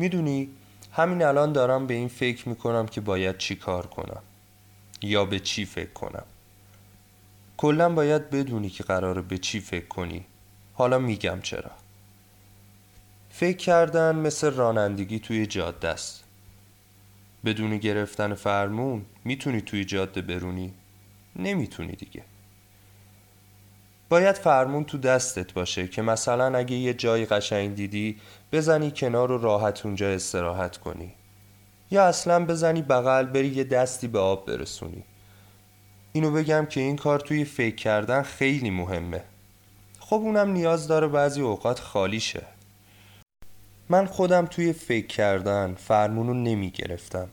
می‌دونی همین الان دارم به این فکر می‌کنم که باید چی کار کنم یا به چی فکر کنم. کلا باید بدونی که قراره به چی فکر کنی. حالا میگم چرا. فکر کردن مثل رانندگی توی جاده است. بدون گرفتن فرمون می‌تونی توی جاده برونی؟ نمی‌تونی دیگه. باید فرمون تو دستت باشه که مثلا اگه یه جای قشنگ دیدی بزنی کنار و راحت اونجا استراحت کنی. یا اصلا بزنی بغل بری یه دستی به آب برسونی. اینو بگم که این کار توی فکر کردن خیلی مهمه. خب اونم نیاز داره بعضی اوقات خالی شه. من خودم توی فکر کردن فرمونو نمی گرفتم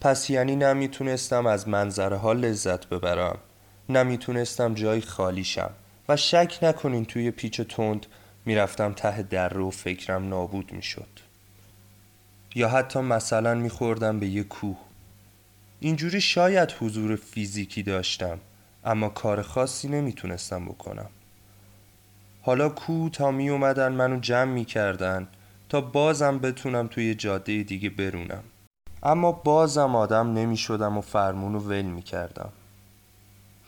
پس یعنی نمی‌تونستم از منظره ها لذت ببرم. نمی‌تونستم جای خالی شم و شک نکنین توی پیچ تند می‌رفتم ته در و فکرم نابود می‌شد. یا حتی مثلا میخوردم به یه کوه. اینجوری شاید حضور فیزیکی داشتم اما کار خاصی نمی‌تونستم بکنم. حالا کوه تا می اومدن منو جمع می‌کردن تا بازم بتونم توی جاده دیگه برونم. اما بازم آدم نمی شدم و فرمونو ول می کردم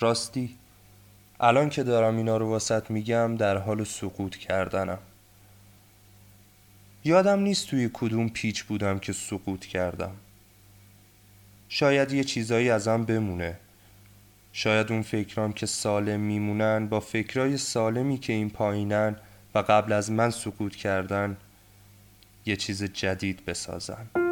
راستی. الان که دارم اینا رو واسط میگم در حال سقوط کردنم. یادم نیست توی کدوم پیچ بودم که سقوط کردم. شاید یه چیزایی ازم بمونه. شاید اون فکرام که سالم میمونن با فکرای سالمی که این پایینن و قبل از من سقوط کردن یه چیز جدید بسازن.